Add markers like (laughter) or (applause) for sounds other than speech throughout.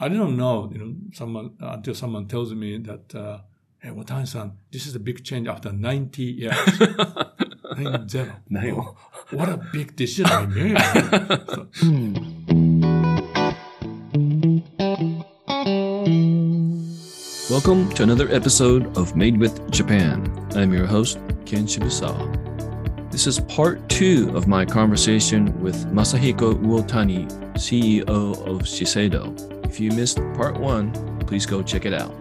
I didn't know, you know, someone until someone tells me that, uh, hey, Uotani-san, this is a big change after 90 years. (laughs) Nine zero. Nine. What a big decision I made. So, (laughs) Welcome to another episode of Made with Japan. I'm your host, Ken Shibusawa. This is part two of my conversation with Masahiko Uotani, CEO of Shiseido. If you missed part one, please go check it out.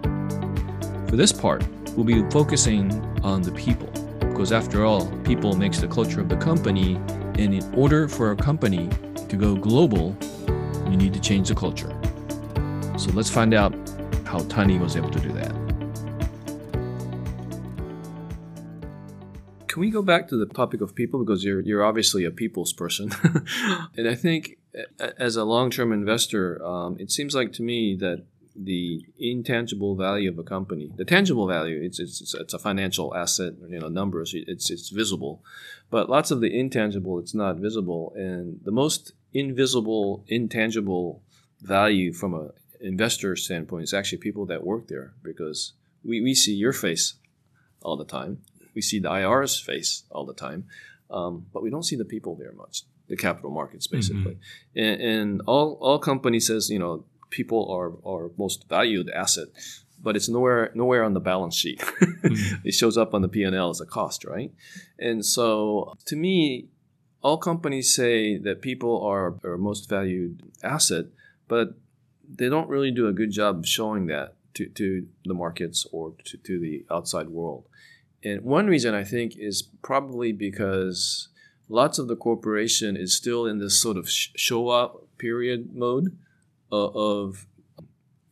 For this part, we'll be focusing on the people, because after all, people makes the culture of the company, and in order for a company to go global, you need to change the culture. So let's find out how Tani was able to do that. Can we go back to the topic of people? Because you're you're obviously a people's person, (laughs) and I think as a long-term investor, um, it seems like to me that the intangible value of a company, the tangible value, it's it's, it's, a financial asset, you know, numbers, it's it's visible, but lots of the intangible, it's not visible, and the most invisible, intangible value from a investor standpoint is actually people that work there. Because we, we see your face all the time. We see the IR's face all the time, um, but we don't see the people there much. The capital markets, basically, and, and all all company says you know people are our most valued asset, but it's nowhere nowhere on the balance sheet. (laughs) it shows up on the P and L as a cost, right? And so to me, all companies say that people are our most valued asset, but they don't really do a good job of showing that to, to the markets or to, to the outside world. And one reason I think is probably because lots of the corporation is still in this sort of sh- show up period mode uh, of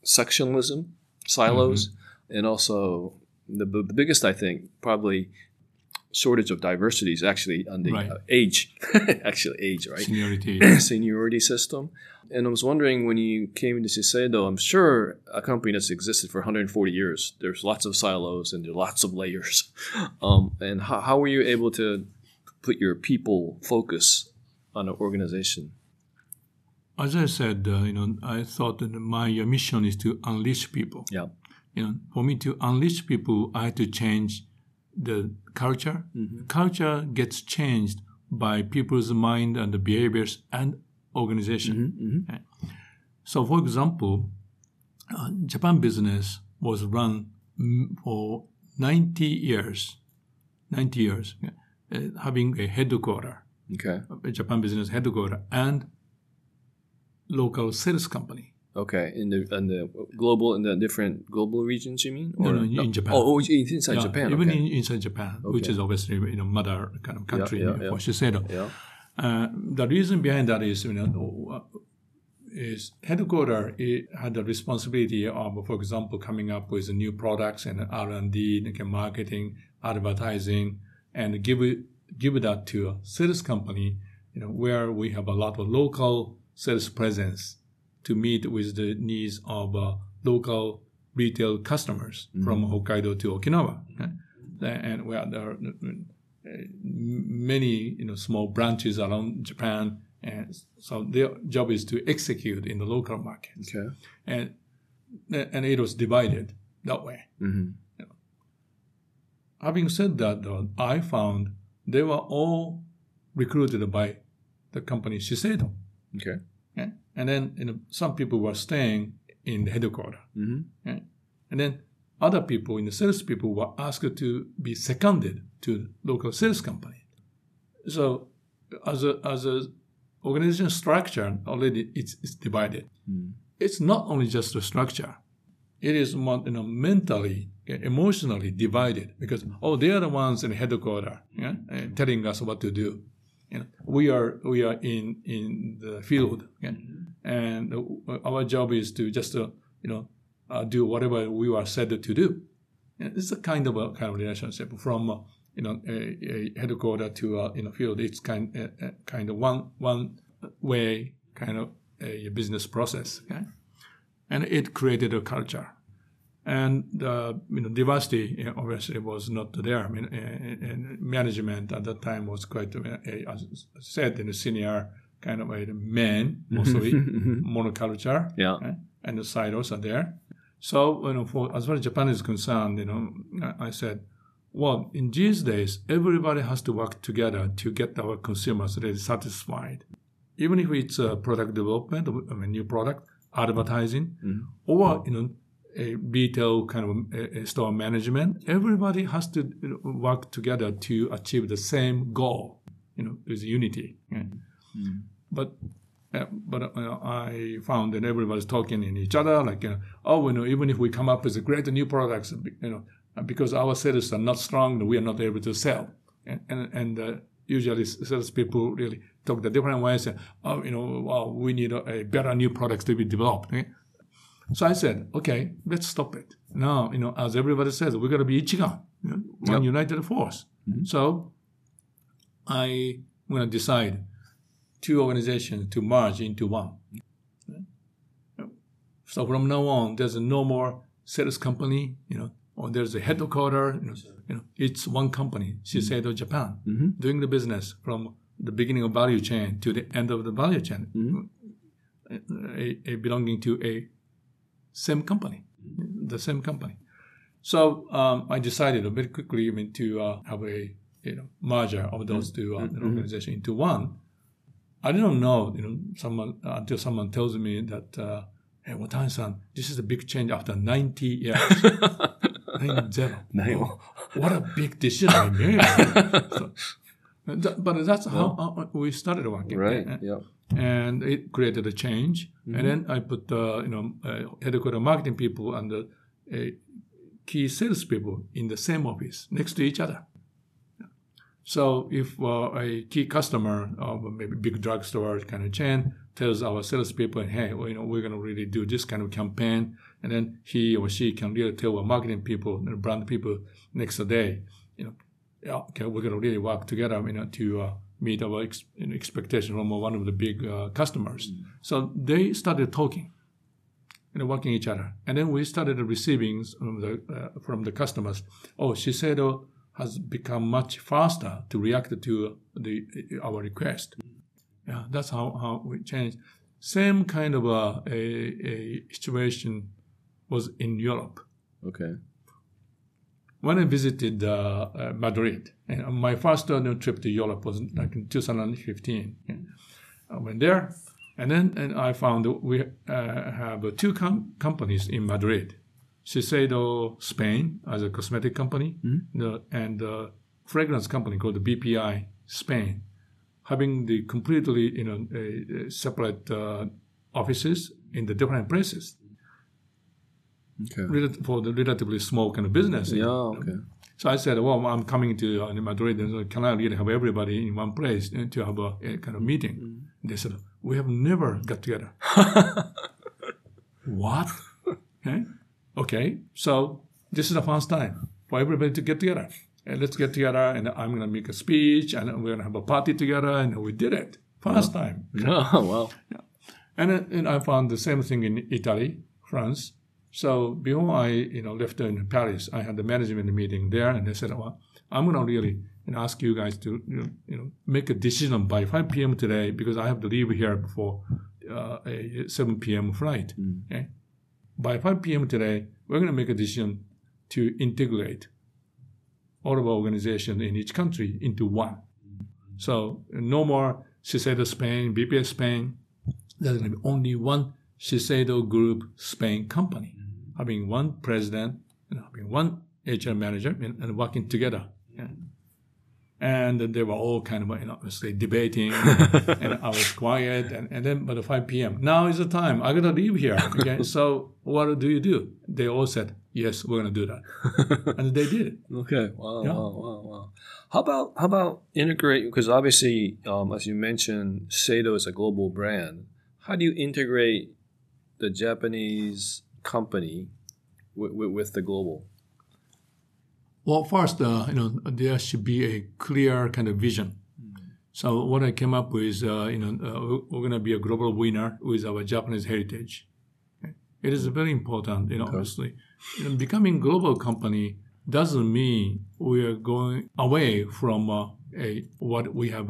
sectionalism, silos, and also the, the biggest, I think, probably shortage of diversity is actually on the Right. uh, age, (laughs) actually age, right? seniority. (clears throat) seniority system. And I was wondering when you came into Shiseido, I'm sure a company that's existed for 140 years, there's lots of silos and there's lots of layers. (laughs) Um, and how, how were you able to put your people focus on an organization? As I said, uh, you know, I thought that my mission is to unleash people. Yeah. You know, for me to unleash people, I had to change the culture. Mm-hmm. Culture gets changed by people's mind and the behaviors and organization. Mm-hmm. Okay. So, for example, uh, Japan business was run for 90 years, 90 years, uh, having a headquarter, Okay. a Japan business headquarter, and local sales company. Okay. In the in the global in the different global regions, you mean? No, no, in Japan. Oh, oh, in- inside Yeah, Japan. even okay. in, inside Japan, which is obviously you know mother kind of country yeah, for yeah. Shiseido. yeah. Uh, the reason behind that is, you know, is headquarter it had the responsibility of, for example, coming up with new products and R and D, marketing, advertising, and give it, give that to a sales company, you know, where we have a lot of local sales presence to meet with the needs of uh, local retail customers from Hokkaido to Okinawa, okay? and where there are uh, many you know small branches around Japan, and so their job is to execute in the local market, Okay. and and it was divided that way. Mm-hmm. Having said that, though, I found they were all recruited by the company Shiseido, Okay. Okay? and then you know some people were staying in the headquarters. Mm-hmm. Okay? And then other people in the sales people were asked to be seconded to local sales company. So as a as a organization structure already it's, it's divided. Mm. It's not only just the structure. It is more, you know, mentally, emotionally divided because oh they are the ones in the headquarters yeah, uh, telling us what to do. You know, we are we are in in the field, okay? and uh, our job is to just uh, you know uh, do whatever we are said to do. And it's a kind of a kind of relationship from uh, you know a, a headquarter to a you know field. It's kind uh, uh, kind of one one way kind of a business process, okay? and it created a culture. And the you know diversity uh, obviously was not there. I mean, uh, and management at that time was quite, uh, a, as said, in a senior kind of a man, mostly (laughs) monoculture. Yeah. okay? and the silos are there. So, you know, for as far as Japan is concerned, you know, I, I said, well, in these days, everybody has to work together to get our consumers really satisfied. Even if it's a product development, a new product, advertising, Mhm. or you know, a retail kind of store management, everybody has to work together to achieve the same goal. You know, with unity. yeah. Mm. But uh, but uh, I found that everybody's talking in each other, like, you know, oh, you know, even if we come up with a great new products, you know, because our sales are not strong, we are not able to sell. And and, and uh, usually salespeople really talk the different ways. And, oh, you know, well, we need a, a better new products to be developed. okay? So I said, okay, let's stop it. Now, you know, as everybody says, we're going to be Ichigan, you know, one Yep. united force. So I'm going to decide two organizations to merge into one. So from now on, there's no more sales company, you know, or there's a headquarter, you know, you know it's one company, Shiseido Japan, Mhm. doing the business from the beginning of value chain to the end of the value chain, Mhm. a, a belonging to a same company, the same company. So um, I decided very quickly I mean, to uh, have a you know merger of those two uh, organizations into one. I didn't know, you know, someone uh, until someone tells me that, uh, hey, Uotani-san, this is a big change after 90 years. (laughs) Nine zero. Nine- Oh, what a big decision I made. (laughs) So, that- but that's how uh, we started working. Right. Uh, Yeah. And it created a change. And then I put uh, you know uh, headquarter marketing people and the uh, key sales people in the same office next to each other. So if uh, a key customer of maybe big drugstore kind of chain tells our salespeople, "Hey, well, you know, we're going to really do this kind of campaign," and then he or she can really tell our marketing people and brand people next day, you know, yeah, okay, we're going to really work together, you know, to uh, meet our ex- expectation from one of the big uh, customers. So they started talking, and working each other, and then we started receiving from the uh, from the customers. Oh, Shiseido has become much faster to react to the our request. Yeah, that's how, how we changed. Same kind of a, a, a situation was in Europe Okay. When I visited uh, uh, Madrid, and my first uh, trip to Europe was like in 2015. Yeah. I went there, and then and I found we uh, have two com- companies in Madrid: Shiseido Spain as a cosmetic company, the, and a fragrance company called the BPI Spain, having the completely you know uh, separate uh, offices in the different places Okay. for the relatively small kind of business. Yeah. Okay. So I said, well, I'm coming to uh, Madrid, and so can I really have everybody in one place uh, to have a, a kind of meeting? Mm-hmm. They said, we have never got together. (laughs) what? Okay. okay, so this is the first time for everybody to get together. And let's get together, and I'm going to make a speech, and we're going to have a party together, and we did it. First time. (laughs) Oh well. And, and I found the same thing in Italy, France. So before I, you know, left in Paris, I had the management meeting there, and they said, "Well, I'm going to really ask you guys to, you know, you know, make a decision by 5 p.m. today because I have to leave here before uh, a 7 p.m. flight. Okay? By 5 p.m. today, we're going to make a decision to integrate all of our organizations in each country into one. So no more Shiseido Spain, BPI Spain. There's going to be only one Shiseido Group Spain company, having one president and having one HR manager and, and working together. Yeah. And they were all kind of, you know, obviously debating, (laughs) and I was quiet. And, and then, by the 5 p.m., now is the time. I gotta leave here. Okay, (laughs) so what do you do? They all said, yes, we're gonna do that, (laughs) and they did it. Okay. Wow. Yeah. Wow. Wow. Wow. How about how about integrate? Because obviously, um, as you mentioned, Shiseido is a global brand. How do you integrate the Japanese company with, with, with the global? Well, first, uh, you know, there should be a clear kind of vision. So what I came up with, uh, you know, uh, we're going to be a global winner with our Japanese heritage. Okay? It is very important, you know, obviously. You know, becoming global company doesn't mean we are going away from uh, a what we have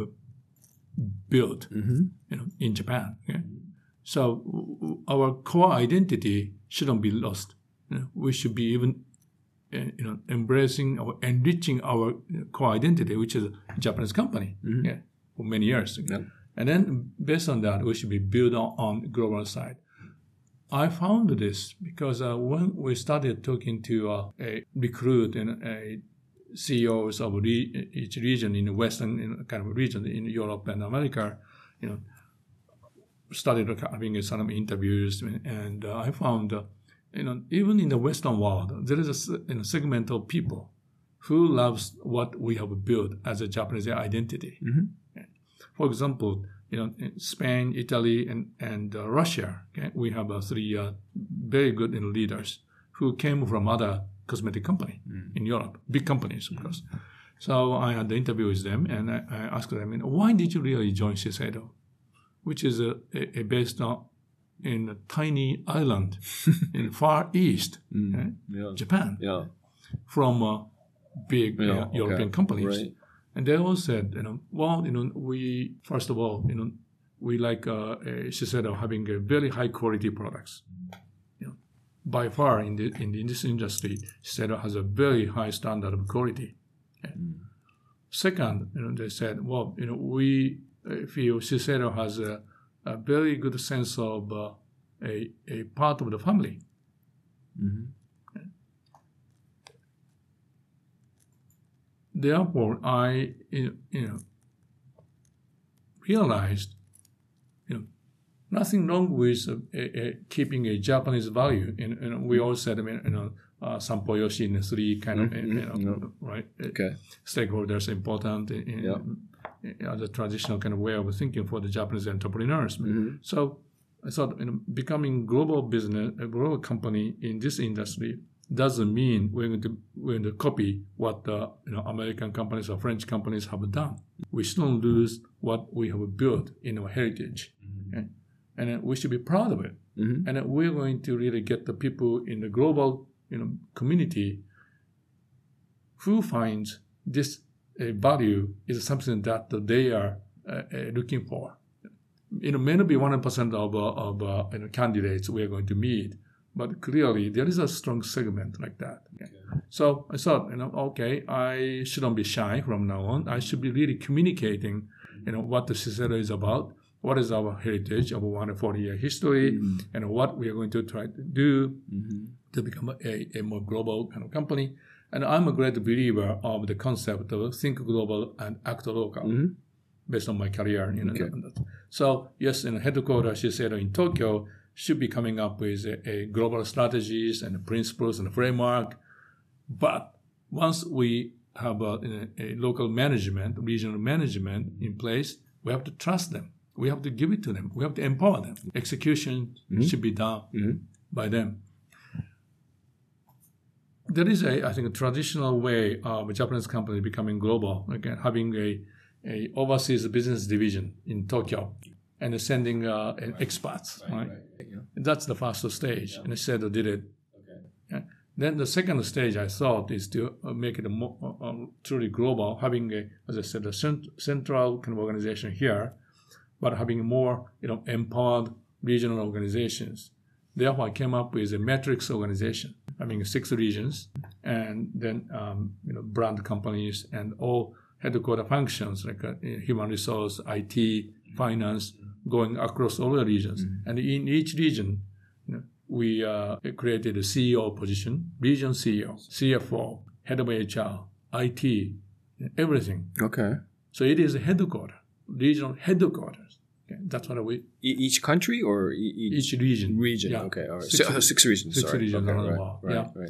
built, Mm-hmm. you know, in Japan. Okay? So w- w- our core identity shouldn't be lost. You know, we should be even uh, you know embracing or enriching our core identity, which is a Japanese company, yeah, for many years. And then based on that, we should be built on, on global side. I found this because uh, when we started talking to uh, a recruit and a CEOs of re- each region in the Western in kind of region in Europe and America, you know, started having some interviews, and uh, I found, uh, you know, even in the Western world, there is a you know, segment of people who loves what we have built as a Japanese identity. Mhm. Okay. For example, you know, in Spain, Italy, and and uh, Russia, okay, we have uh, three uh, very good you know, leaders who came from other cosmetic company in Europe, big companies, of course. So I had the interview with them, and I, I asked them, you know, why did you really join Shiseido, which is a, a, a based on in a tiny island (laughs) in far east, okay, Yeah. Japan, Yeah. from uh, big Yeah, uh, European okay. companies. Right. And they all said, you know, well, you know, we first of all, you know, we like uh, uh, Shiseido having a very high quality products. You know, by far in the in, the, in this industry, Shiseido has a very high standard of quality. Okay. Second, you know, they said, well, you know, we uh, you, Shiseido has a, a very good sense of uh, a a part of the family. Mhm. therefore I you know realized you know nothing wrong with uh, keeping a Japanese value and, and we all said I mean you know uh, Sampo Yoshi and three kind of Mhm, you know mhm, right Okay. stakeholders important in, in, Yeah. as a traditional kind of way of thinking for the Japanese entrepreneurs Mhm. so I thought you know, becoming global business, a global company in this industry doesn't mean we're going to we're going to copy what the you know American companies or French companies have done. We shouldn't lose what we have built in our heritage, okay? and we should be proud of it. Mhm. And we're going to really get the people in the global you know community who finds this uh, value is something that they are uh, uh, looking for you know, may not be 100% of, uh, of uh, you know, candidates we are going to meet, but clearly there is a strong segment like that. Okay. So I thought, you know, okay, I shouldn't be shy from now on. I should be really communicating, you know, what the Shiseido is about, what is our heritage of 140 year history, and what we are going to try to do Mhm. To become a, a more global kind of company. And I'm a great believer of the concept of think global and act local Mhm. based on my career. You know, Okay. so yes, in headquarters, Shiseido in Tokyo should be coming up with a, a global strategies and principles and framework. But once we have a, a, local management, regional management in place, we have to trust them. We have to give it to them. We have to empower them. Execution should be done Mhm. by them. There is a, I think, a traditional way of a Japanese company becoming global, again, having a, a overseas business division in Tokyo and sending uh, expats, right? Yeah. That's the first stage, and Shiseido did it. Yeah. Then the second stage, I thought, is to uh, make it more, uh, uh, truly global, having, a, as I said, a cent- central kind of organization here, but having more, you know, empowered regional organizations. Therefore, I came up with a matrix organization, having six regions, and then um, you know brand companies and all headquarter functions like uh, human resource, IT, finance, going across all the regions. And in each region, you know, we uh, created a CEO position, region CEO, CFO, head of HR, IT, everything. Okay. So it is a headquarter, regional headquarters. Okay, that's what we E- each country or e- each, each region. region? Yeah. Okay. All right. Six- Six, six regions. six sorry. regions okay, right, Right. yeah. Right.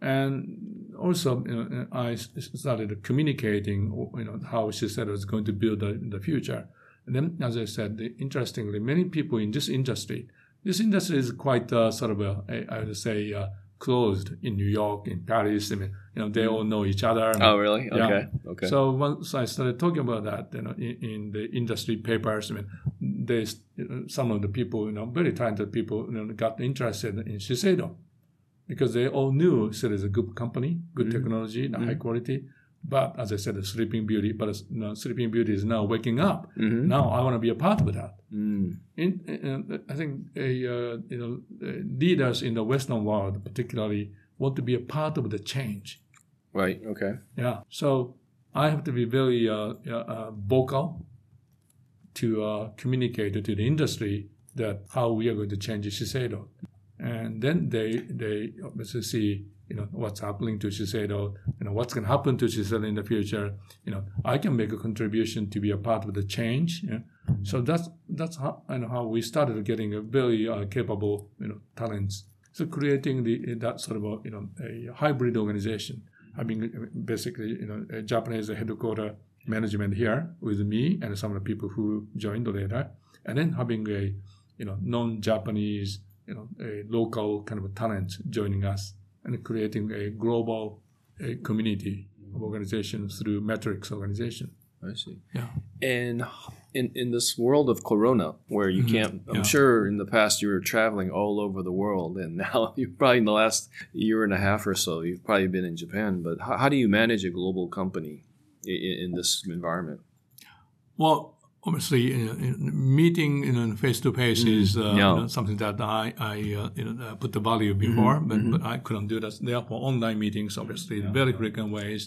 And also, you know, I started communicating, you know, how Shiseido was going to build the, the future. And then, as I said, the- interestingly, many people in this industry, this industry is quite uh, sort of, a, a, I would say, uh, closed in New York, in Paris. I mean, you know, they mm. all know each other. Oh, really? Yeah. Okay. Okay. So once I started talking about that, you know, in, in the industry papers, I mean, there's you know, some of the people, you know, very talented people, you know, got interested in Shiseido because they all knew Shiseido is a good company, good mm. technology, and high mm. quality. But as I said, the Sleeping Beauty, but you know, Sleeping Beauty is now waking up. Mhm. Now I want to be a part of that. Mm. In, in, I think a, uh, you know uh, leaders in the Western world, particularly, want to be a part of the change. Right. Okay. Yeah. So I have to be very uh, uh, vocal to uh, communicate to the industry that how we are going to change Shiseido, and then they they obviously see you know what's happening to Shiseido, you know what's going to happen to Shiseido in the future. You know I can make a contribution to be a part of the change. Yeah? So that's that's how and how we started getting a very uh, capable you know talents. So creating the that sort of a, you know a hybrid organization, having basically you know a Japanese headquarter management here with me and some of the people who joined later, and then having a you know non-Japanese you know a local kind of talent joining us and creating a global a community of organizations through Matrix organization. I see. Yeah. And in in this world of Corona, where you Mhm. can't, I'm Yeah. sure in the past you were traveling all over the world, and (laughs) now you probably in the last year and a half or so, you've probably been in Japan. But how, how do you manage a global company in, in this environment? Well, obviously, uh, in- meeting you know face to face is uh, Yeah. you know, something that I I uh, you know uh, put the value before, but, but I couldn't do that. Therefore, online meetings, obviously, in very frequent ways.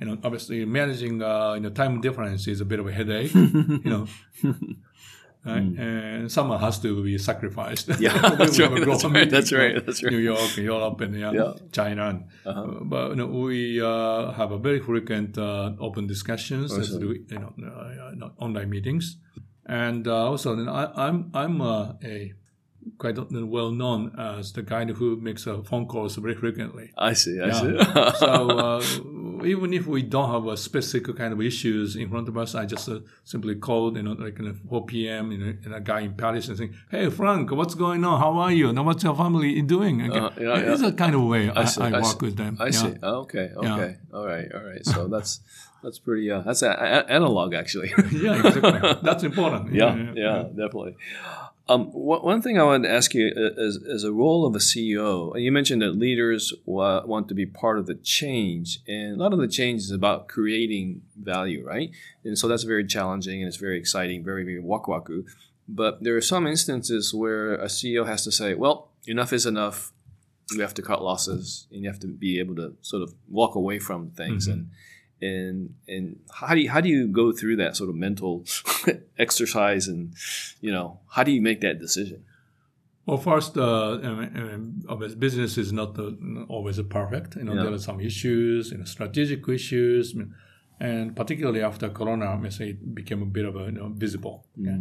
You know, obviously, managing uh, you know time difference is a bit of a headache. (laughs) you know. (laughs) Right? And someone has to be sacrificed. Yeah, (laughs) that's we have a right, that's right, that's right, that's right. New York, Europe, and yeah, Yeah. China. And, Uh-huh. uh, but you know, we uh, have a very frequent uh, open discussions Awesome. through you know, uh, you know, online meetings, and uh, also then I, I'm I'm uh, a quite well known as the guy who makes uh, phone calls very frequently. I see. I Yeah. see. (laughs) so uh, even if we don't have a specific kind of issues in front of us, I just uh, simply called, you know, like you know, 4 p.m. You know, and a guy in Paris and saying, "Hey Frank, what's going on? How are you? Now what's your family doing?" Okay. Uh, yeah, It's a kind of way I, see, I, I work see. with them. I Yeah. see. Oh, okay. Yeah. Okay. All right. All right. So that's that's pretty. Uh, that's a, a- analog, actually. (laughs) yeah, exactly. That's important. (laughs) yeah, yeah, definitely. Um, one one thing I wanted to ask you uh, is, is a role of a CEO. You mentioned that leaders wa- want to be part of the change, and a lot of the change is about creating value, right? And so that's very challenging and it's very exciting, very, very waku waku. But there are some instances where a CEO has to say, well, enough is enough. You have to cut losses, and you have to be able to sort of walk away from things Mhm. and and and how do you how do you go through that sort of mental (laughs) exercise and you know how do you make that decision Well, first, uh, um, obviously, business is not uh, always perfect. You know, Yeah. there are some issues, you know, strategic issues, and particularly after Corona, I say it became a bit of a you know, visible. yeah.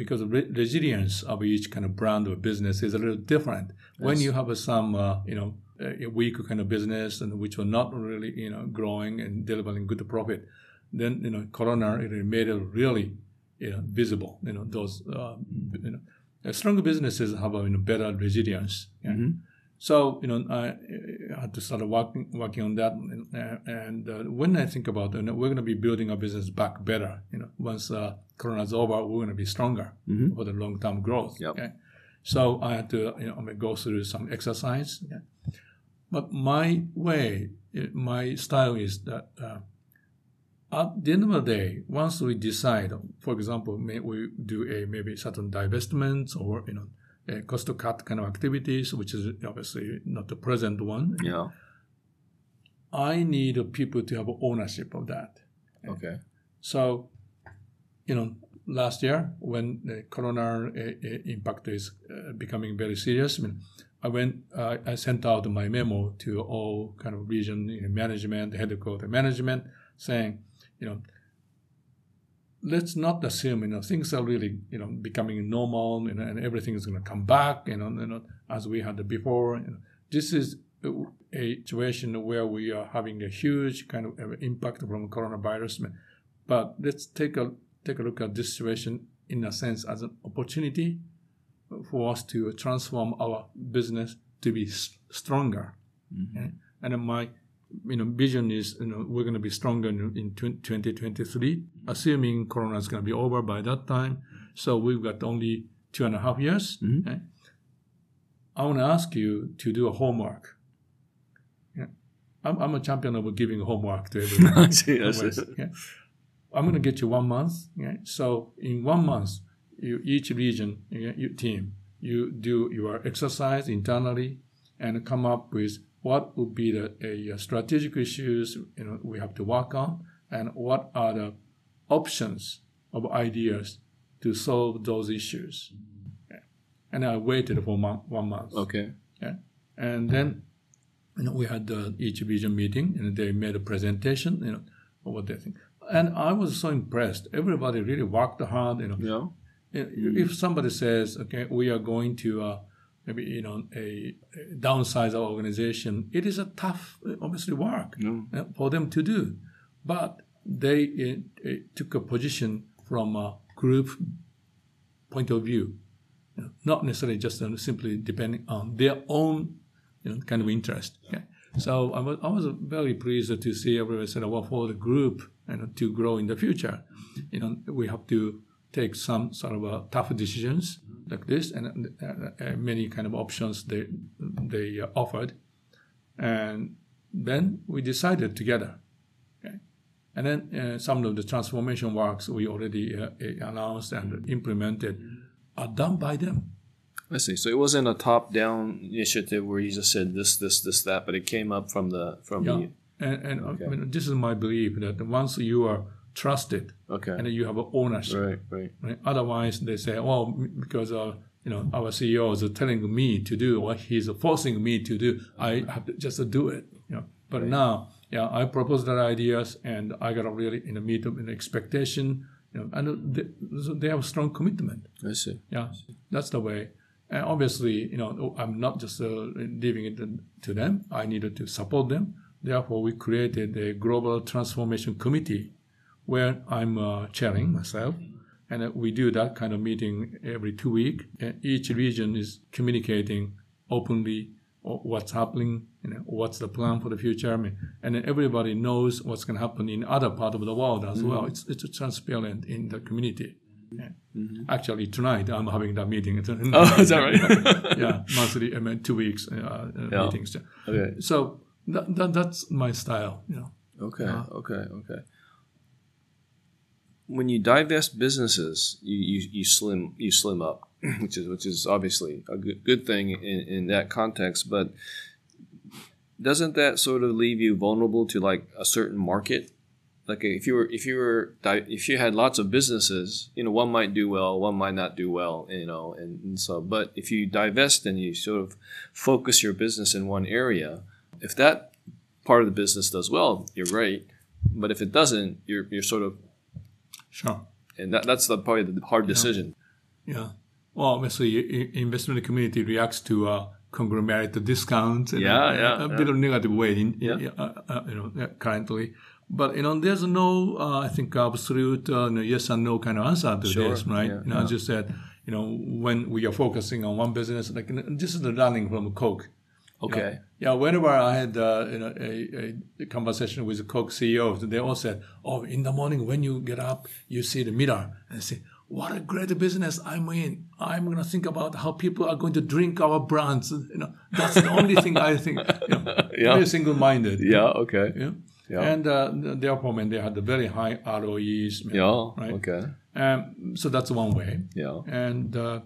Because the re- resilience of each kind of brand or business is a little different. When you have a, some, uh, you know, a a weak kind of business and which were not really, you know, growing and delivering good profit, then you know, Corona it made it really, you know, visible. You know, those, uh, you know, uh, stronger businesses have a you know, better resilience. yeah. Mhm. So you know, I, I had to start working working on that. And, uh, and uh, when I think about, you know, we're going to be building our business back better. You know, once uh, Corona's over, we're going to be stronger Mhm. for the long term growth. Yep. Okay? So I had to you know I mean, go through some exercise. Yeah. But my way, eh, my style is that. Uh, at the end of the day, once we decide, for example, may we do a maybe certain divestments or you know a cost cut kind of activities, which is obviously not the present one. yeah I need people to have ownership of that. okay So, you know, last year when the corona uh, uh, impact is uh, becoming very serious, I mean, I went, uh, I sent out my memo to all kind of region you know, management, headquarter management, saying, you know, let's not assume, you know, things are really, you know, becoming normal, you know, and everything is going to come back, you know, you know, as we had before. You know, this is a situation where we are having a huge kind of uh, impact from coronavirus. But let's take a take a look at this situation in a sense as an opportunity for us to transform our business to be stronger. Okay? And my you know vision is you know we're going to be stronger in, in 2023, assuming Corona is going to be over by that time. So we've got only two and a half years. Mhm. okay? I want to ask you to do a homework. Yeah. I'm, I'm a champion of giving homework to everyone. (laughs) I see, I see. Yeah. I'm going to get you one month. Yeah? So in one month, you, each region, your team, you do your exercise internally and come up with what would be the a, strategic issues you know we have to work on and what are the options of ideas to solve those issues. Yeah. And I waited for one, one month. Okay. Yeah. And then you know, we had uh, each region meeting and they made a presentation, you know, of what they think. And I was so impressed. Everybody really worked hard, you know. Yeah. If somebody says, okay, we are going to uh, maybe, you know, a, a downsize our organization, it is a tough, obviously, work Yeah. uh, for them to do. But they uh, uh, took a position from a group point of view, you know, not necessarily just uh, simply depending on their own you know, kind of interest. Okay? So I was, I was very pleased to see everyone said, well, for the group you know, to grow in the future, you know, we have to take some sort of uh, tough decisions like this, and uh, uh, many kind of options they they uh, offered, and then we decided together. Okay? And then uh, some of the transformation works we already uh, announced and implemented are done by them. I see. So it wasn't a top-down initiative where you just said this, this, this, that, but it came up from the from Yeah. the. And, and Okay. I mean, this is my belief that once you are trusted Okay. and you have ownership, right. Right. right? Otherwise, they say, "Oh, because uh, you know our CEO is telling me to do what he's forcing me to do, I have to just do it." You know. But now, yeah, I propose their ideas, and I got to really you know meet them in expectation. You know, and they, they have a strong commitment. I see. Yeah, that's the way. And obviously, you know, I'm not just uh, leaving it to them. I needed to support them. Therefore, we created a global transformation committee, where I'm uh, chairing myself, and uh, we do that kind of meeting every two weeks. And each region is communicating openly what's happening, you know, what's the plan for the future, I mean, and everybody knows what's going to happen in other part of the world as well. It's it's transparent in the community. Yeah. Actually, tonight I'm having that meeting. (laughs) Oh, is that (laughs) right? (laughs) yeah, monthly, I mean, two weeks uh, uh, Yeah. meetings. okay. So that, that, that's my style, you know. Okay. Yeah. Okay. Okay. When you divest businesses, you, you, you slim you slim up, (clears throat) which is which is obviously a good, good thing in, in that context. But doesn't that sort of leave you vulnerable to like a certain market? Like if you were if you were if you had lots of businesses, you know, one might do well, one might not do well, you know, and, and so. But if you divest and you sort of focus your business in one area, if that part of the business does well, you're great. But if it doesn't, you're you're sort of Sure. and that, that's the probably the hard decision. Yeah. Well, obviously, investment community reacts to uh, conglomerate discounts in Yeah, a, yeah, a bit of negative way, in, Yeah. uh, uh, you know, uh, currently. But you know, there's no, uh, I think, absolute uh, no, yes and no kind of answer to Sure, this, right? yeah, you know, as you said, you know, when we are focusing on one business, like this is the learning from Coke. You know. Okay. Yeah, whenever I had uh, you know, a, a conversation with the Coke CEOs, they all said, "Oh, in the morning when you get up, you see the mirror and say, what a great business I'm in. I'm gonna think about how people are going to drink our brands. You know, that's the only thing I think. You know, (laughs) Yeah. Very single-minded. Yeah. Okay. Yeah. Yeah. And uh, therefore, when they had the very high ROEs. Yeah. Right. Okay. Um, so that's one way. Yeah. And uh,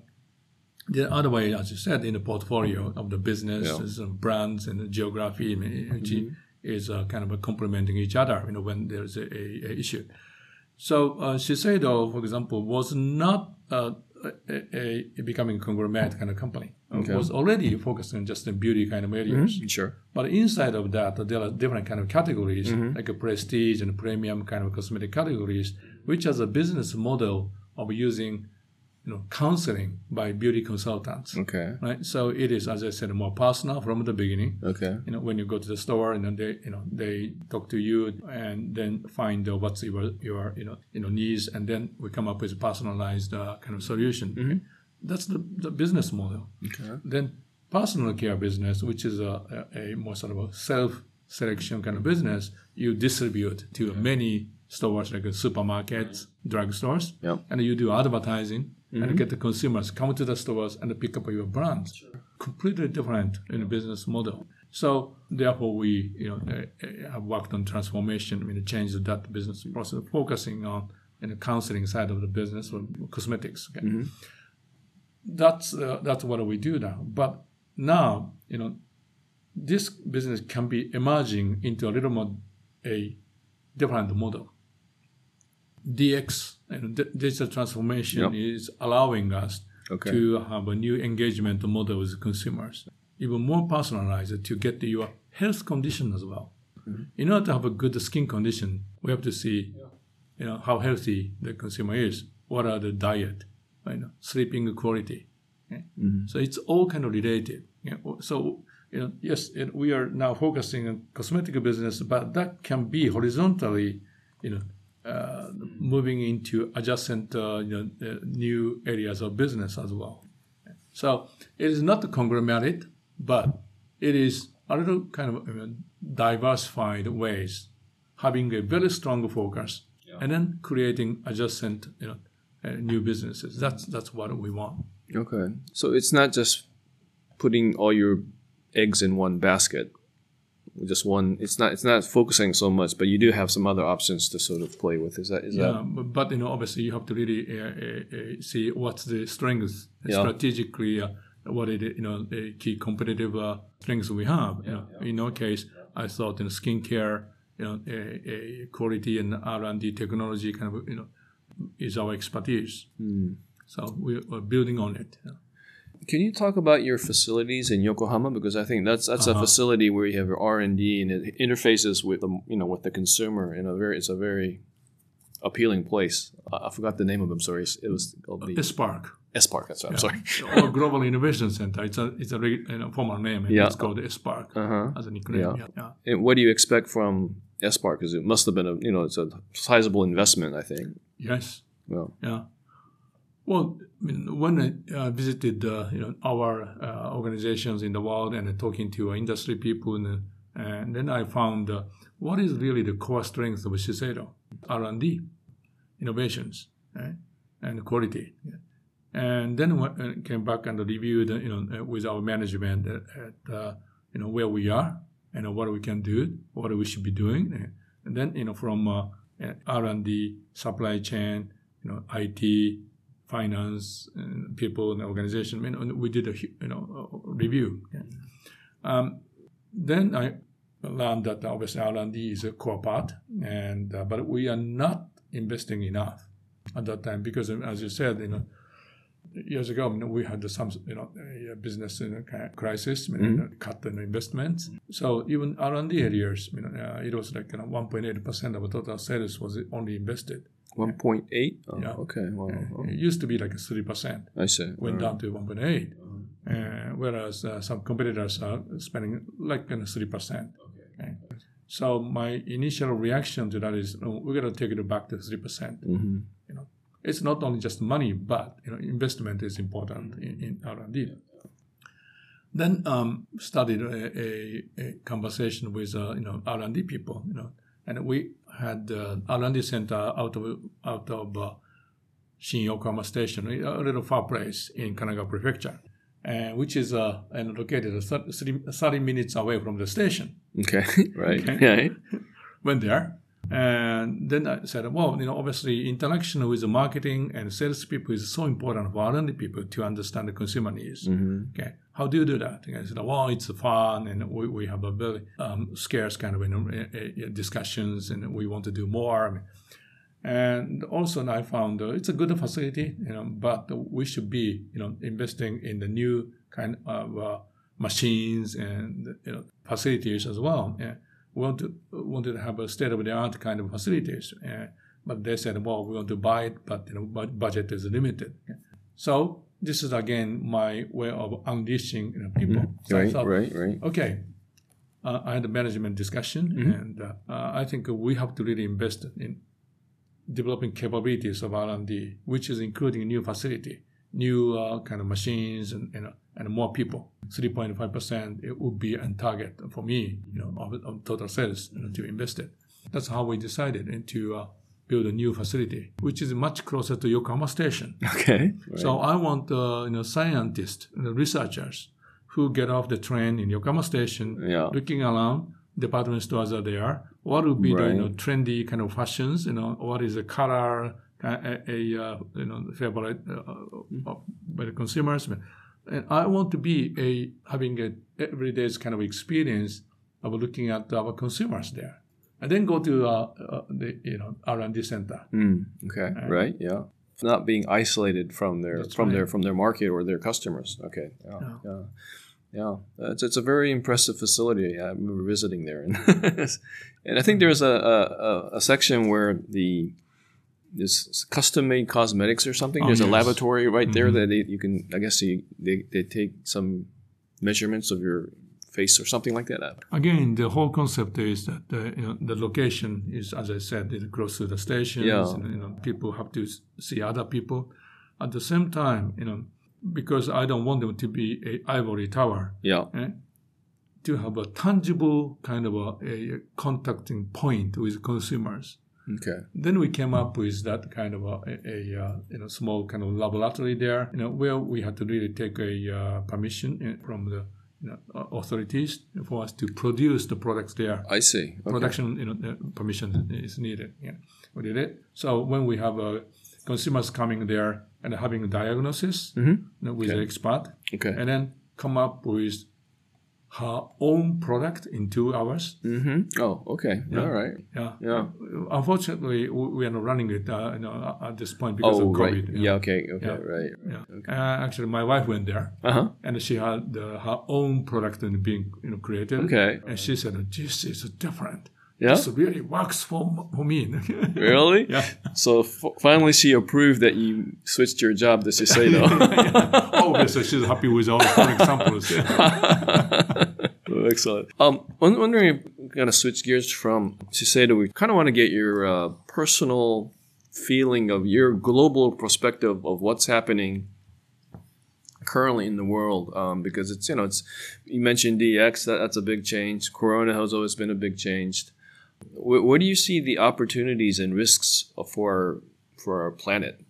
the other way, as you said, in the portfolio of the businesses and brands and the geography, which is uh, kind of complementing each other. You know, when there's a, a, a issue. So uh, Shiseido, for example, was not uh, a, a becoming conglomerate kind of company. Okay. It was already focused on just the beauty kind of areas. Sure. But inside of that, there are different kind of categories, Mm-hmm. like a prestige and premium kind of cosmetic categories, which has a business model of using, you know, counseling by beauty consultants. Okay. Right. So it is, as I said, more personal from the beginning. Okay. You know, when you go to the store and then they, you know, they talk to you and then find uh, what's your your you know you know needs, and then we come up with a personalized uh, kind of solution. That's the, the business model. Okay. Then personal care business, which is a, a, a more sort of a self selection kind of business, you distribute to many stores like supermarkets, drugstores, Yep. and you do advertising and get the consumers come to the stores and pick up your brands. completely different in the business model. So therefore, we you know uh, have worked on transformation, I mean, change that business process, focusing on in the counseling side of the business or cosmetics. Okay? Mm-hmm. That's uh, that's what we do now. But now, you know, this business can be emerging into a little more a different model. DX and d- digital transformation Yep. is allowing us Okay. to have a new engagement model with consumers, even more personalized to get your health condition as well. Mm-hmm. In order to have a good skin condition, we have to see, you know, how healthy the consumer is. What are the diet, you know, sleeping quality. okay? Mm-hmm. So it's all kind of related. Yeah, So you know, yes, it, we are now focusing on cosmetic business, but that can be horizontally, you know, uh, moving into adjacent, uh, you know, uh, new areas of business as well. So it is not a conglomerate, but it is a little kind of you diversified ways, having a very strong focus, and then creating adjacent, you know, uh, new businesses. That's that's what we want. Okay. So it's not just putting all your eggs in one basket. Just one. It's not. It's not focusing so much, but you do have some other options to sort of play with. Is that? Is Yeah, that? but, you know, obviously, you have to really uh, uh, uh, see what's the strengths Yeah. strategically. Uh, what it you know the key competitive uh, strengths we have. you know, in our case, I thought in skincare, you know, uh, uh, quality and R and D technology kind of you know is our expertise. Hmm. So we are building on it. you know. Can you talk about your facilities in Yokohama because I think that's that's a Uh-huh. facility where you have your R and D and it interfaces with the you know with the consumer in a very it's a very appealing place. I I forgot the name of them. Sorry, it was called the Spark. S Park. That's what I'm sorry. (laughs) or Global Innovation Center. It's a it's a reg- you know, formal name. And Yeah. It's called Spark Uh huh. as a nickname. Yeah. Yeah. yeah. And what do you expect from S Park? Because it must have been a you know it's a sizable investment. I think. Yes. Well. Yeah. Well, I mean, when I uh, visited uh, you know our uh, organizations in the world and talking to industry people, and, uh, and then I found uh, what is really the core strength of Shiseido: R and D, innovations, right? and quality. And then when came back and reviewed, uh, you know, uh, with our management at, at uh, you know where we are and what we can do, what we should be doing, and then you know from uh, R and D, supply chain, you know, IT, finance, and people and organization. We did a you know a review. Yeah. Um, then I learned that obviously R and D is a core part, and uh, but we are not investing enough at that time because, um, as you said, you know. Years ago, you know, we had some, you know, uh, business you know, ki- crisis, you know, Mhm. you know, cut the investments. So even R and D areas, you know, uh, it was like you know, 1.8 percent of total sales was only invested. One point eight. Oh, Yeah. Okay. Wow. Oh, It used to be like three percent, I see. went All down to 1.8, uh, whereas uh, some competitors are spending like you know, three percent. Okay. So my initial reaction to that is, no, we're going to take it back to three percent. Mm-hmm. It's not only just money, but you know, investment is important in, in R&D. Then um, started a, a, a conversation with uh, you know R&D people, you know, and we had uh, R&D center out of out of uh, Shin Yokohama Station, a little far place in Kanagawa Prefecture, and which is uh, and located 30, 30 minutes away from the station. Okay. (laughs) right. Okay. Yeah. Went there, and then I said, well, you know, obviously interaction with the marketing and salespeople is so important for R&D people to understand the consumer needs. Mm-hmm. Okay, how do you do that? And I said, well, it's fun, and we, we have a very um, scarce kind of you know, uh, uh, discussions, and we want to do more. I mean, and also, I found uh, it's a good facility, you know, but we should be, you know, investing in the new kind of uh, machines and you know facilities as well. Yeah. We want to wanted to have a state of the art kind of facilities, uh, but they said, well, we want to buy it, but you know, budget is limited. So this is again my way of unleashing you know, people. So I Right. thought, Right. Right. okay, uh, I had a management discussion, Mhm. and uh, uh, I think we have to really invest in developing capabilities of R&D, which is including new facility, new uh, kind of machines, and you know, and more people. 3.5 percent it would be a target for me, you know, of, of total sales you know, to invest it. That's how we decided to uh, build a new facility, which is much closer to Yokohama Station. Okay. Right. So I want uh, you know scientists, you know, researchers who get off the train in Yokohama Station, Yeah. looking around, department stores are there. What would be the you know, trendy kind of fashions? You know, what is the color, a, a, a uh, you know favorite uh, uh, by the consumers? And I want to be a having a everyday's kind of experience of looking at our consumers there, and then go to uh, uh, the you know R&D center. Mm, okay. Right. Yeah. Not being isolated from their That's from their from their market or their customers. Okay. Yeah. Yeah. Yeah. Yeah. It's, it's a very impressive facility. I remember visiting there, and (laughs) and I think there's a, a- a section where the this custom made cosmetics or something. Oh, There's a laboratory right there Mhm. that they, you can. I guess you, they they take some measurements of your face or something like that. Again, the whole concept is that uh, you know, the location is, as I said, it close to the stations. Yeah. And, you know, people have to see other people. At the same time, you know, because I don't want them to be a ivory tower, Yeah. eh, to have a tangible kind of a, a contacting point with consumers. Okay. Then we came up with that kind of a, a, a uh, you know small kind of laboratory there, you know, where we had to really take a uh, permission from the you know, uh, authorities for us to produce the products there. I see. Okay. Production, you know, permission is needed. Yeah, we did it. So when we have uh, consumers coming there and having a diagnosis Mhm. you know, with Okay. the expert, Okay. and then come up with her own product in two hours. Mm-hmm. Oh, okay. Yeah. All right. Yeah. Yeah. Unfortunately, we we are not running it uh, you know, at this point because Oh, of right. COVID. Yeah. Okay. Okay. Yeah. Right. Yeah. Okay. Uh, actually, my wife went there, Uh huh. and she had uh, her own product and being you know created. Okay. And she said, "This is different. Yeah. This really works for for me." (laughs) Really? yeah. So f- finally, she approved that you switched your job to Shiseido. oh, so she's happy with all the. Oh, (laughs) (laughs) (laughs) Excellent. Um, I'm wondering kind we're switch gears from Shiseido. We kind of want to get your uh, personal feeling of your global perspective of what's happening currently in the world, um, because it's you know it's you mentioned DX that, that's a big change. Corona has always been a big change. Where, where do you see the opportunities and risks for for our planet?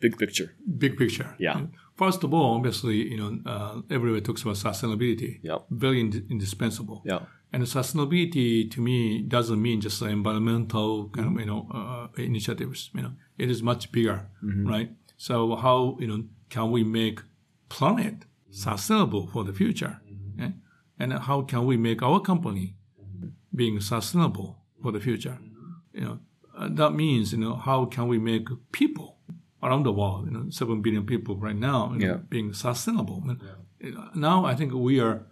Big picture. Big picture. Yeah. First of all, obviously, you know, uh, everybody talks about sustainability. Yep. Very ind- indispensable. Yeah. And sustainability to me doesn't mean just environmental kind of you know uh, initiatives. You know, it is much bigger, right? So how you know can we make planet sustainable for the future, eh? and how can we make our company being sustainable for the future? You know, uh, that means you know how can we make people around the world, you know, seven billion people right now, you know, being sustainable. And, you know, Now I think we are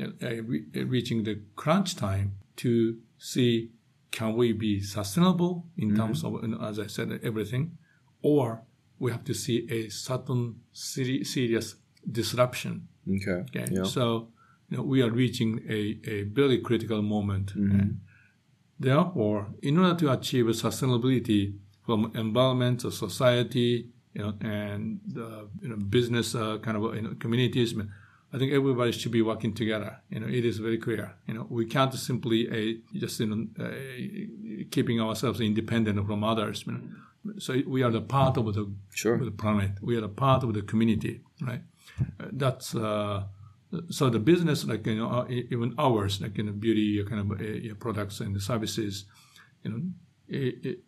uh, re- uh, reaching the crunch time to see can we be sustainable in mm-hmm. terms of, you know, as I said, everything, or we have to see a certain seri- serious disruption. Okay. Okay, Yeah. so you know, we are reaching a, a very critical moment. Mm-hmm. And therefore, in order to achieve sustainability from environment society, you know, and uh, you know, business uh, kind of you know, communities, I think everybody should be working together. You know, it is very clear. You know, we can't simply uh, just you know uh, keeping ourselves independent from others. You know. So we are the part of the Sure. of the planet. We are a part of the community, right? Uh, that's uh, so the business, like you know, uh, even ours, like you know, beauty kind of uh, products and services, you know, it, it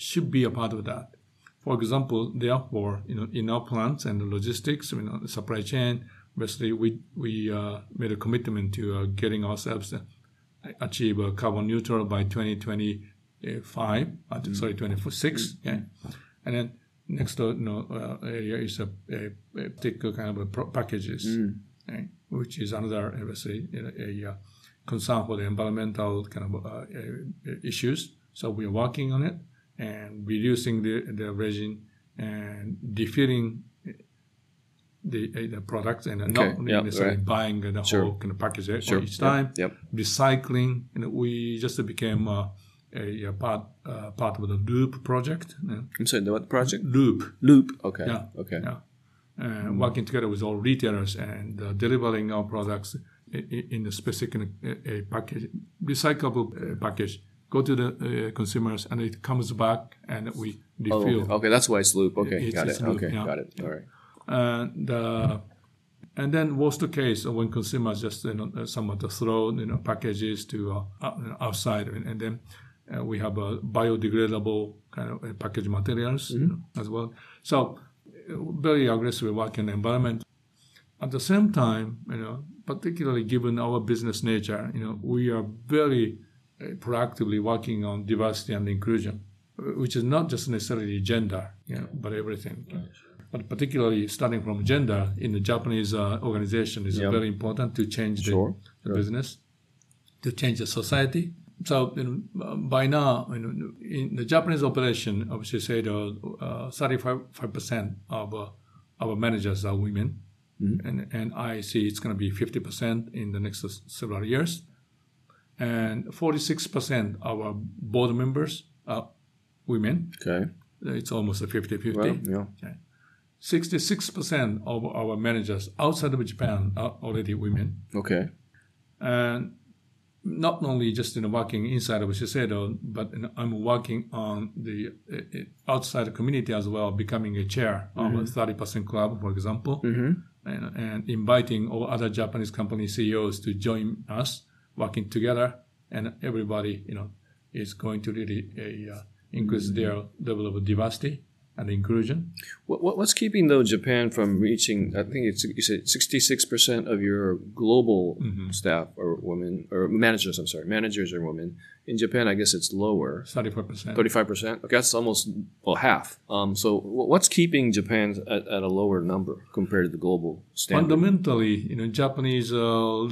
should be a part of that. For example, therefore, you know, in our plants and the logistics, you know, the supply chain, basically, we we uh, made a commitment to uh, getting ourselves to achieve uh, carbon neutral by 2025. Uh, Sorry, 26. Okay, and then next uh, you know, uh, area is a, a, a particular kind of a pro- packages, okay, which is another obviously you know, a, uh concern for the environmental kind of uh, uh, issues. So we are working on it and reducing the the resin and defilling the uh, the products and Okay, not yeah, necessarily right. buying the Sure. whole kind of package Sure. each time. Yep. Recycling, you know, we just became uh, a, a part uh, part of the Loop project. know. I'm sorry. The what project? Loop, Loop. Okay. Yeah. Okay. yeah, and working together with all retailers and uh, delivering our products i- i- in a specific uh, a package, recyclable uh, package. Go to the uh, consumers and it comes back and we Oh, refill. okay. okay. That's why it's loop. Okay. It's- got it. loop, okay. yeah. Got it. All right. and uh, And then worst case when consumers just you know somewhat throw you know packages to uh, outside, and, and then uh, we have a biodegradable kind of uh, package materials you know, as well. So uh, very aggressive work in the environment. At the same time, you know, particularly given our business nature, you know, we are very uh, proactively working on diversity and inclusion, uh, which is not just necessarily gender, you know, but everything. But particularly starting from gender in the Japanese uh, organization is Yeah. very important to change the, Sure, the sure. business, to change the society. So you know, uh, by now, you know, in the Japanese operation, obviously say the uh, 35% of uh, our managers are women, and, and I see it's going to be 50% in the next several years. And 46% of our board members are women. Okay. It's almost a 50 50. Well, yeah. 66% of our managers outside of Japan are already women. Okay. And not only just in working inside of Shiseido, but in, I'm working on the uh, uh, outside community as well, becoming a chair of a 30% club, for example, and, and inviting all other Japanese company CEOs to join us, working together, and everybody, you know, is going to really uh, increase their level of diversity and inclusion. What, what, what's keeping though Japan from reaching? I think it's you said sixty six percent of your global staff are women or managers. I'm sorry, managers are women. In Japan, I guess it's lower, 34%. thirty five percent. Okay, that's almost well half. Um, so what's keeping Japan at, at a lower number compared to the global standard? fundamentally, you know, Japanese uh,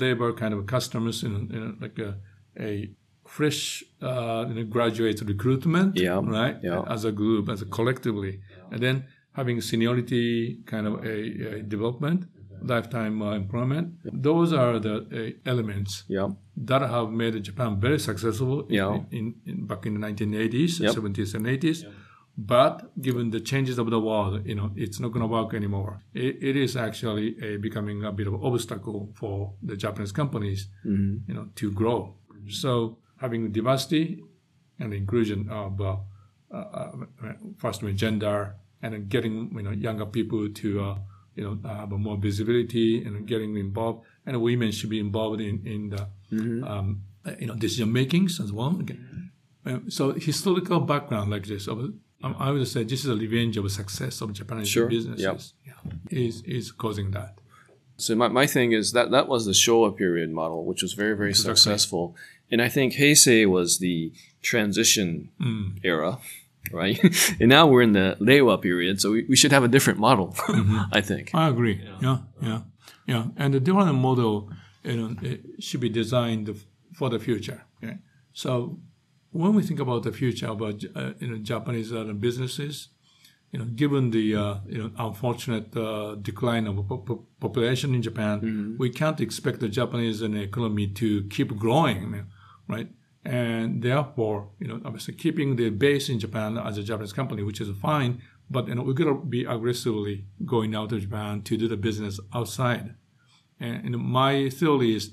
labor kind of customers, you know like a, a fresh uh, you know, graduate recruitment, Yeah, right? yeah. As a group, as a collectively, and then having seniority kind of a, a development, lifetime uh, employment. Those are the uh, elements yeah, that have made Japan very successful in, Yeah. in, in, back in the 1980s, Yep. 70s, and 80s. But given the changes of the world, you know, it's not going to work anymore. It, it is actually a, becoming a bit of an obstacle for the Japanese companies, you know, to grow. So having diversity and inclusion of uh, uh, uh, first gender and getting you know younger people to uh, you know have more visibility and getting involved and women should be involved in in the um, uh, you know decision makings as well. Okay. Uh, so historical background like this, of, um, I would say this is a revenge of success of Japanese Sure. businesses. Yeah. Is is causing that. So my, my thing is that that was the Showa period model, which was very very Exactly. successful, and I think Heisei was the transition Mm. era, right? (laughs) and now we're in the Reiwa period, so we, we should have a different model, I think. I agree. Yeah, yeah, yeah. And the different model, you know, it should be designed for the future. Okay? So when we think about the future about uh, you know Japanese uh, businesses, you know, given the uh, you know unfortunate uh, decline of po- po- population in Japan, we can't expect the Japanese economy to keep growing, right? And therefore, you know, obviously keeping the base in Japan as a Japanese company, which is fine, but you know, we're gonna be aggressively going out to Japan to do the business outside. And, and my theory is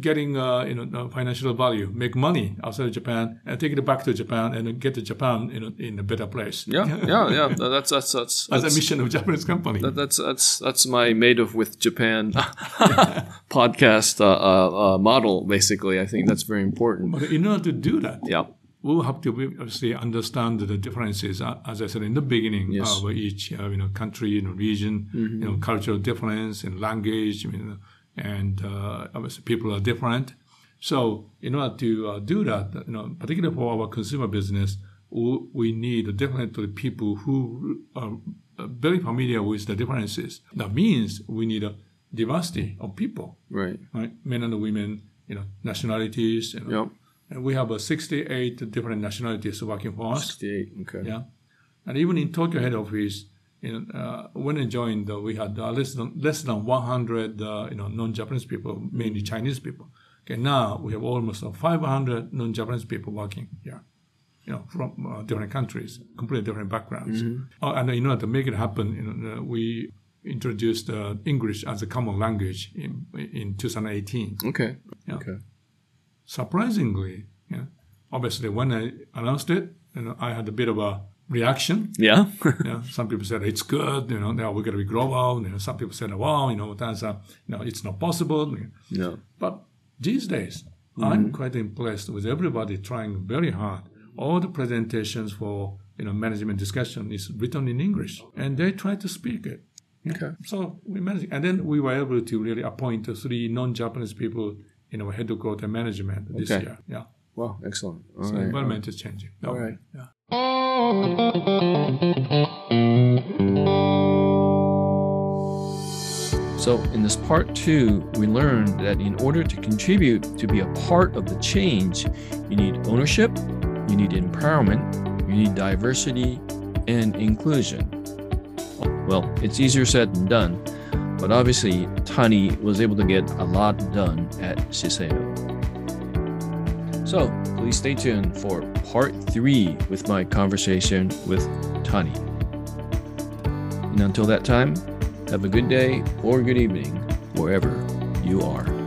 getting uh, you know uh, financial value, make money outside of Japan, and take it back to Japan, and get to Japan you know, in a better place. Yeah, (laughs) yeah, yeah. That's that's that's As a mission of Japanese company. that, that's that's that's my made of with Japan (laughs) podcast uh, uh, uh, model. Basically, I think that's very important. but in order to do that, Yeah, we'll have to obviously understand the differences, uh, as I said in the beginning, Yes. Mm-hmm. of each uh, you know country, you know region, you know cultural difference and language, you know, and uh, obviously people are different. So in order to uh, do that, you know, particularly for our consumer business, we need definitely people who are uh, very familiar with the differences. That means we need a diversity of people, right. right? Men and women, you know, nationalities, you know, Yep. and we have uh, 68 different nationalities working for us. Sixty-eight. Okay. Yeah. And even in Tokyo head office, know, uh, when I joined, uh, we had uh, less than less than 100, uh, you know, non-Japanese people, mainly Chinese people. Okay, now we have almost uh, 500 non-Japanese people working here, you know, from uh, different countries, completely different backgrounds. Uh, and in order to make it happen, you know, we introduced uh, English as a common language in in 2018 Okay. Yeah. Okay. surprisingly, yeah, obviously when I announced it, you know, I had a bit of a reaction. (laughs) Yeah. some people said it's good. You know, now we're going to be global. You know, some people said, well, you know, that's, uh, you know, it's not possible. yeah. But these days, I'm quite impressed with everybody trying very hard. All the presentations for you know management discussion is written in English, and they try to speak it. Okay. So we managed, and then we were able to really appoint three non-Japanese people in our headquarter management this Okay. year. Yeah, Wow. Excellent. All so right. environment is changing. All right. Yeah. So, in this part two, we learned that in order to contribute to be a part of the change, you need ownership, you need empowerment, you need diversity, and inclusion. Well, it's easier said than done, but obviously, Tani was able to get a lot done at Shiseido. So, please stay tuned for part three with my conversation with Tani. And until that time, have a good day or good evening wherever you are.